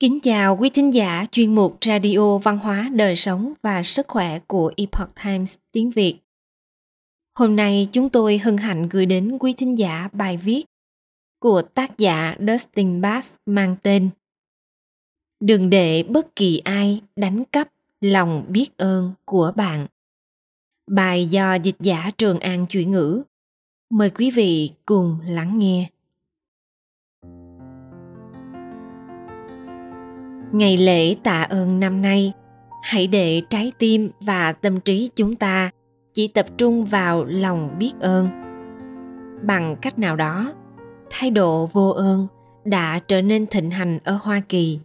Kính chào quý thính giả chuyên mục Radio Văn hóa Đời sống và Sức khỏe của Epoch Times tiếng Việt. Hôm nay chúng tôi hân hạnh gửi đến quý thính giả bài viết của tác giả Dustin Bass mang tên Đừng để bất kỳ ai đánh cắp lòng biết ơn của bạn. Bài do dịch giả Trường An chuyển ngữ. Mời quý vị cùng lắng nghe. Ngày lễ tạ ơn năm nay, hãy để trái tim và tâm trí chúng ta chỉ tập trung vào lòng biết ơn. Bằng cách nào đó, thái độ vô ơn đã trở nên thịnh hành ở Hoa Kỳ.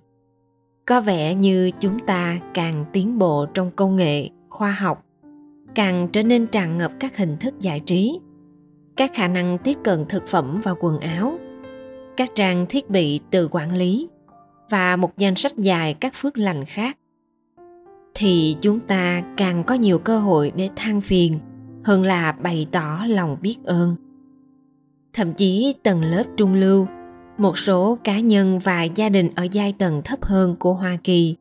Có vẻ như chúng ta càng tiến bộ trong công nghệ, khoa học, càng trở nên tràn ngập các hình thức giải trí, các khả năng tiếp cận thực phẩm và quần áo, các trang thiết bị tự quản lý và một danh sách dài các phước lành khác. Thì chúng ta càng có nhiều cơ hội để than phiền, hơn là bày tỏ lòng biết ơn. Thậm chí tầng lớp trung lưu, một số cá nhân và gia đình ở giai tầng thấp hơn của hoa kỳ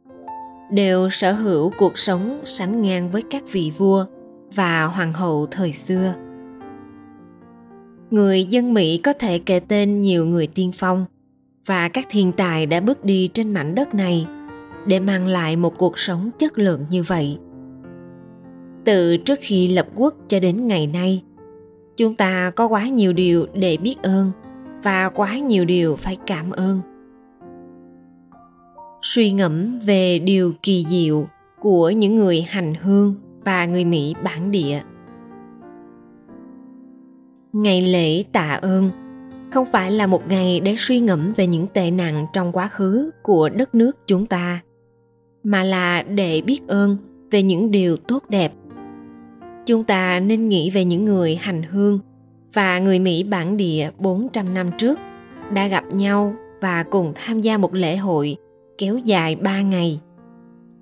đều sở hữu cuộc sống sánh ngang với các vị vua và hoàng hậu thời xưa. Người dân mỹ có thể kể tên nhiều người tiên phong và các thiên tài đã bước đi trên mảnh đất này để mang lại một cuộc sống chất lượng như vậy. Từ trước khi lập quốc cho đến ngày nay, chúng ta có quá nhiều điều để biết ơn và quá nhiều điều phải cảm ơn. Suy ngẫm về điều kỳ diệu của những người hành hương và người mỹ bản địa. Ngày lễ tạ ơn không phải là một ngày để suy ngẫm về những tệ nạn trong quá khứ của đất nước chúng ta mà là để biết ơn về những điều tốt đẹp chúng ta nên nghĩ về những người hành hương và người Mỹ bản địa 400 năm trước đã gặp nhau và cùng tham gia một lễ hội kéo dài 3 ngày.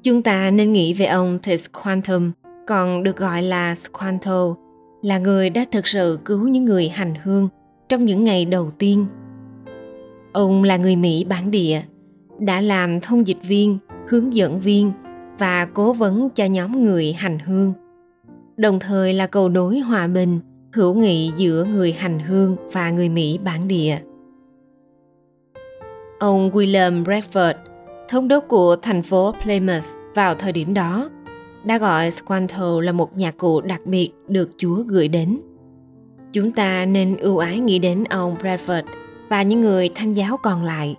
Chúng ta nên nghĩ về ông Tisquantum, còn được gọi là Squanto, là người đã thực sự cứu những người hành hương trong những ngày đầu tiên. Ông là người Mỹ bản địa, đã làm thông dịch viên, hướng dẫn viên và cố vấn cho nhóm người hành hương. Đồng thời là cầu nối hòa bình, hữu nghị giữa người hành hương và người Mỹ bản địa. Ông William Bradford, thống đốc của thành phố Plymouth vào thời điểm đó, đã gọi Squanto là một nhạc cụ đặc biệt được Chúa gửi đến chúng ta nên ưu ái nghĩ đến ông Bradford và những người thanh giáo còn lại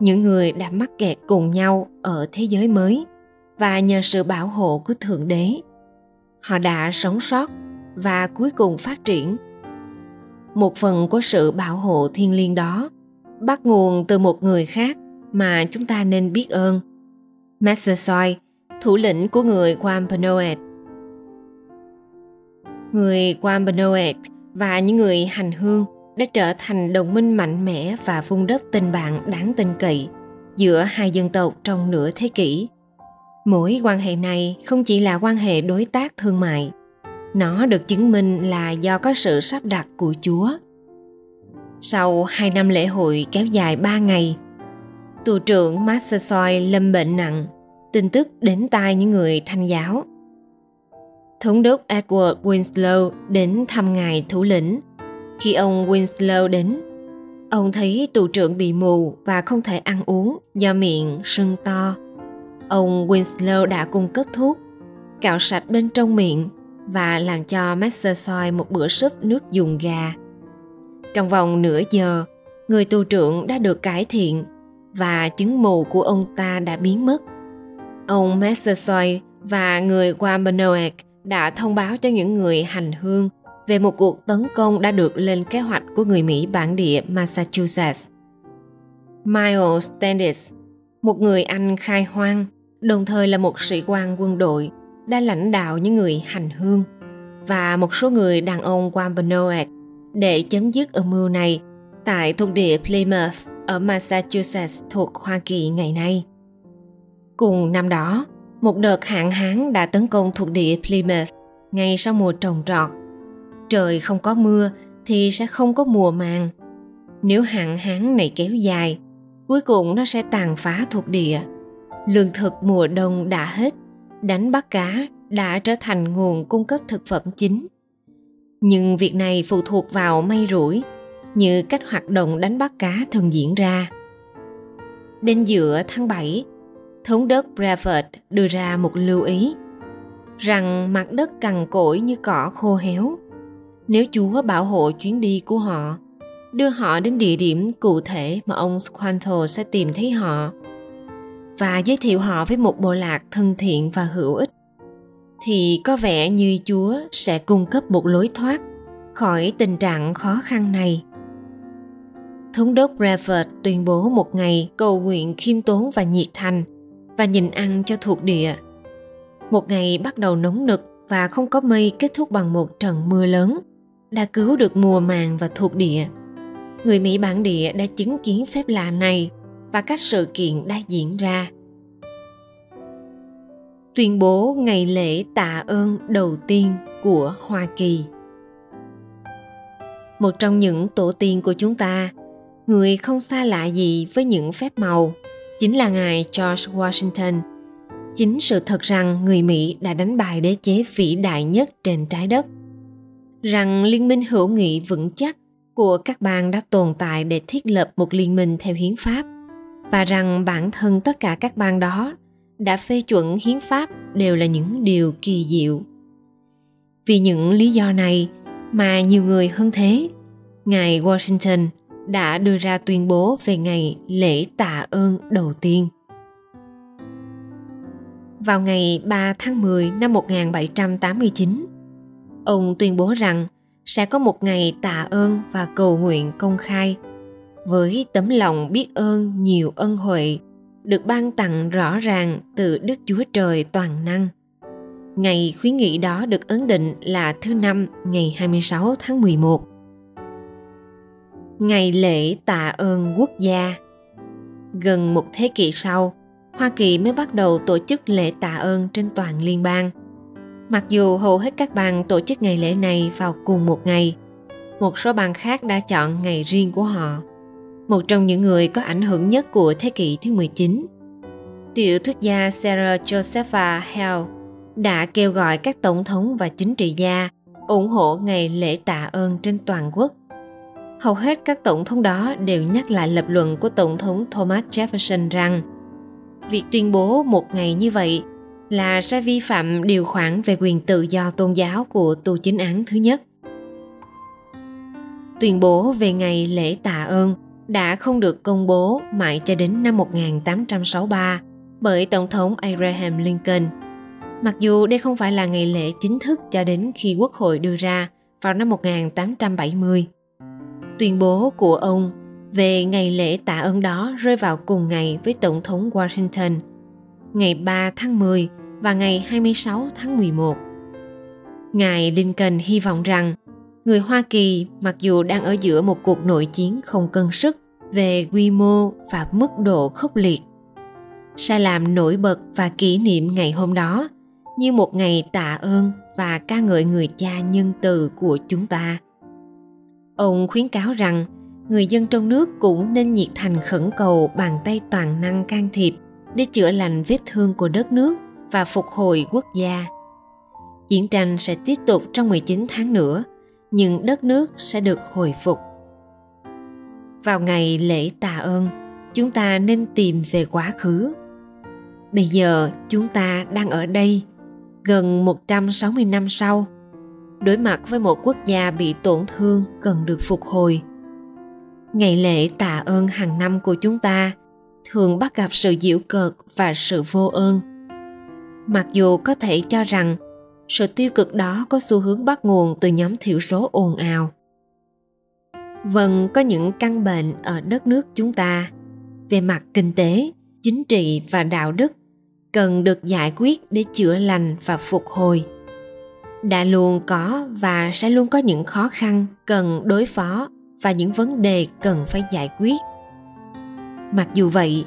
những người đã mắc kẹt cùng nhau ở thế giới mới và nhờ sự bảo hộ của thượng đế họ đã sống sót và cuối cùng phát triển một phần của sự bảo hộ thiên liêng đó bắt nguồn từ một người khác mà chúng ta nên biết ơn Massasoit, thủ lĩnh của người Wampanoag. Người Wampanoag và những người hành hương đã trở thành đồng minh mạnh mẽ và vun đất tình bạn đáng tin cậy giữa hai dân tộc trong nửa thế kỷ. Mối quan hệ này không chỉ là quan hệ đối tác thương mại, nó được chứng minh là do có sự sắp đặt của Chúa. Sau hai năm lễ hội kéo dài ba ngày, tù trưởng Massasoit lâm bệnh nặng, tin tức đến tai những người thanh giáo thống đốc Edward Winslow đến thăm ngài thủ lĩnh. Khi ông Winslow đến, ông thấy tù trưởng bị mù và không thể ăn uống do miệng sưng to. Ông Winslow đã cung cấp thuốc, cạo sạch bên trong miệng và làm cho Massasoit một bữa súp nước dùng gà. Trong vòng nửa giờ, người tù trưởng đã được cải thiện và chứng mù của ông ta đã biến mất. Ông Massasoit và người Wampanoag đã thông báo cho những người hành hương về một cuộc tấn công đã được lên kế hoạch của người Mỹ bản địa Massachusetts. Miles Standish, một người Anh khai hoang, đồng thời là một sĩ quan quân đội, đã lãnh đạo những người hành hương và một số người đàn ông Wampanoag để chấm dứt âm mưu này tại thuộc địa Plymouth ở Massachusetts thuộc Hoa Kỳ ngày nay. Cùng năm đó, một đợt hạn hán đã tấn công thuộc địa Plymouth ngay sau mùa trồng trọt. Trời không có mưa thì sẽ không có mùa màng. Nếu hạn hán này kéo dài, cuối cùng nó sẽ tàn phá thuộc địa. Lương thực mùa đông đã hết, đánh bắt cá đã trở thành nguồn cung cấp thực phẩm chính. Nhưng việc này phụ thuộc vào may rủi, như cách hoạt động đánh bắt cá thường diễn ra. Đến giữa tháng 7, thống đốc Bradford đưa ra một lưu ý rằng mặt đất cằn cỗi như cỏ khô héo. Nếu Chúa bảo hộ chuyến đi của họ, đưa họ đến địa điểm cụ thể mà ông Squanto sẽ tìm thấy họ và giới thiệu họ với một bộ lạc thân thiện và hữu ích thì có vẻ như Chúa sẽ cung cấp một lối thoát khỏi tình trạng khó khăn này. Thống đốc Bradford tuyên bố một ngày cầu nguyện khiêm tốn và nhiệt thành và nhìn ăn cho thuộc địa. Một ngày bắt đầu nóng nực và không có mây kết thúc bằng một trận mưa lớn đã cứu được mùa màng và thuộc địa. Người Mỹ bản địa đã chứng kiến phép lạ này và các sự kiện đã diễn ra. Tuyên bố ngày lễ tạ ơn đầu tiên của Hoa Kỳ Một trong những tổ tiên của chúng ta, người không xa lạ gì với những phép màu, chính là ngài George Washington. Chính sự thật rằng người Mỹ đã đánh bại đế chế vĩ đại nhất trên trái đất. Rằng liên minh hữu nghị vững chắc của các bang đã tồn tại để thiết lập một liên minh theo hiến pháp, và rằng bản thân tất cả các bang đó đã phê chuẩn hiến pháp đều là những điều kỳ diệu vì những lý do này mà nhiều người hơn thế, ngài washington đã đưa ra tuyên bố về ngày lễ tạ ơn đầu tiên. Vào ngày 3 tháng 10 năm 1789, ông tuyên bố rằng sẽ có một ngày tạ ơn và cầu nguyện công khai với tấm lòng biết ơn nhiều ân huệ được ban tặng rõ ràng từ Đức Chúa Trời toàn năng. Ngày khuyến nghị đó được ấn định là thứ năm ngày 26 tháng 11. Ngày lễ tạ ơn quốc gia Gần một thế kỷ sau, Hoa Kỳ mới bắt đầu tổ chức lễ tạ ơn trên toàn liên bang. Mặc dù hầu hết các bang tổ chức ngày lễ này vào cùng một ngày, một số bang khác đã chọn ngày riêng của họ một trong những người có ảnh hưởng nhất của thế kỷ thứ 19. Tiểu thuyết gia Sarah Josepha Hale đã kêu gọi các tổng thống và chính trị gia ủng hộ ngày lễ tạ ơn trên toàn quốc. Hầu hết các tổng thống đó đều nhắc lại lập luận của Tổng thống Thomas Jefferson rằng, việc tuyên bố một ngày như vậy là sẽ vi phạm điều khoản về quyền tự do tôn giáo của tu chính án thứ nhất. Tuyên bố về ngày lễ tạ ơn đã không được công bố mãi cho đến năm 1863 bởi Tổng thống Abraham Lincoln. Mặc dù đây không phải là ngày lễ chính thức cho đến khi Quốc hội đưa ra vào năm 1870. Tuyên bố của ông về ngày lễ tạ ơn đó rơi vào cùng ngày với Tổng thống Washington, ngày 3 tháng 10 và ngày 26 tháng 11. Ngài Lincoln hy vọng rằng người Hoa Kỳ mặc dù đang ở giữa một cuộc nội chiến không cân sức về quy mô và mức độ khốc liệt sẽ làm nổi bật và kỷ niệm ngày hôm đó như một ngày tạ ơn và ca ngợi người cha nhân từ của chúng ta ông khuyến cáo rằng người dân trong nước cũng nên nhiệt thành khẩn cầu bàn tay toàn năng can thiệp để chữa lành vết thương của đất nước và phục hồi quốc gia. Chiến tranh sẽ tiếp tục trong 19 tháng nữa nhưng đất nước sẽ được hồi phục. Vào ngày lễ tạ ơn, chúng ta nên tìm về quá khứ. Bây giờ chúng ta đang ở đây, gần 160 năm sau, đối mặt với một quốc gia bị tổn thương cần được phục hồi. Ngày lễ tạ ơn hàng năm của chúng ta thường bắt gặp sự giễu cợt và sự vô ơn. Mặc dù có thể cho rằng sự tiêu cực đó có xu hướng bắt nguồn từ nhóm thiểu số ồn ào vâng có những căn bệnh ở đất nước chúng ta về mặt kinh tế, chính trị và đạo đức cần được giải quyết để chữa lành và phục hồi đã luôn có và sẽ luôn có những khó khăn cần đối phó và những vấn đề cần phải giải quyết mặc dù vậy,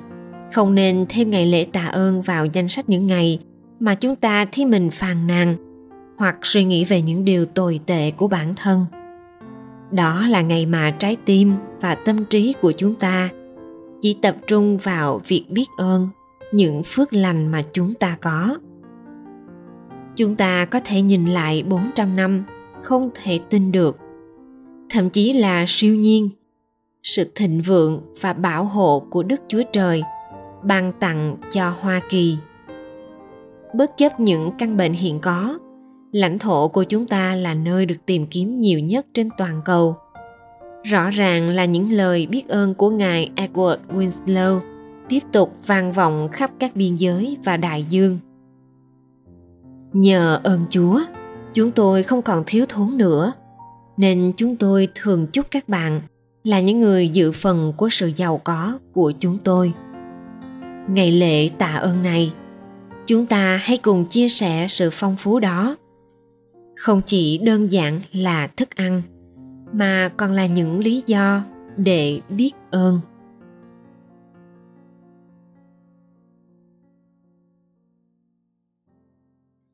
không nên thêm ngày lễ tạ ơn vào danh sách những ngày mà chúng ta thấy mình phàn nàn hoặc suy nghĩ về những điều tồi tệ của bản thân đó là ngày mà trái tim và tâm trí của chúng ta chỉ tập trung vào việc biết ơn, những phước lành mà chúng ta có. Chúng ta có thể nhìn lại 400 năm không thể tin được. Thậm chí là siêu nhiên. Sự thịnh vượng và bảo hộ của Đức Chúa Trời ban tặng cho Hoa Kỳ. Bất chấp những căn bệnh hiện có, lãnh thổ của chúng ta là nơi được tìm kiếm nhiều nhất trên toàn cầu. Rõ ràng là những lời biết ơn của Ngài Edward Winslow tiếp tục vang vọng khắp các biên giới và đại dương. Nhờ ơn Chúa, chúng tôi không còn thiếu thốn nữa, nên chúng tôi thường chúc các bạn là những người dự phần của sự giàu có của chúng tôi. Ngày lễ tạ ơn này, chúng ta hãy cùng chia sẻ sự phong phú đó. Không chỉ đơn giản là thức ăn, mà còn là những lý do để biết ơn.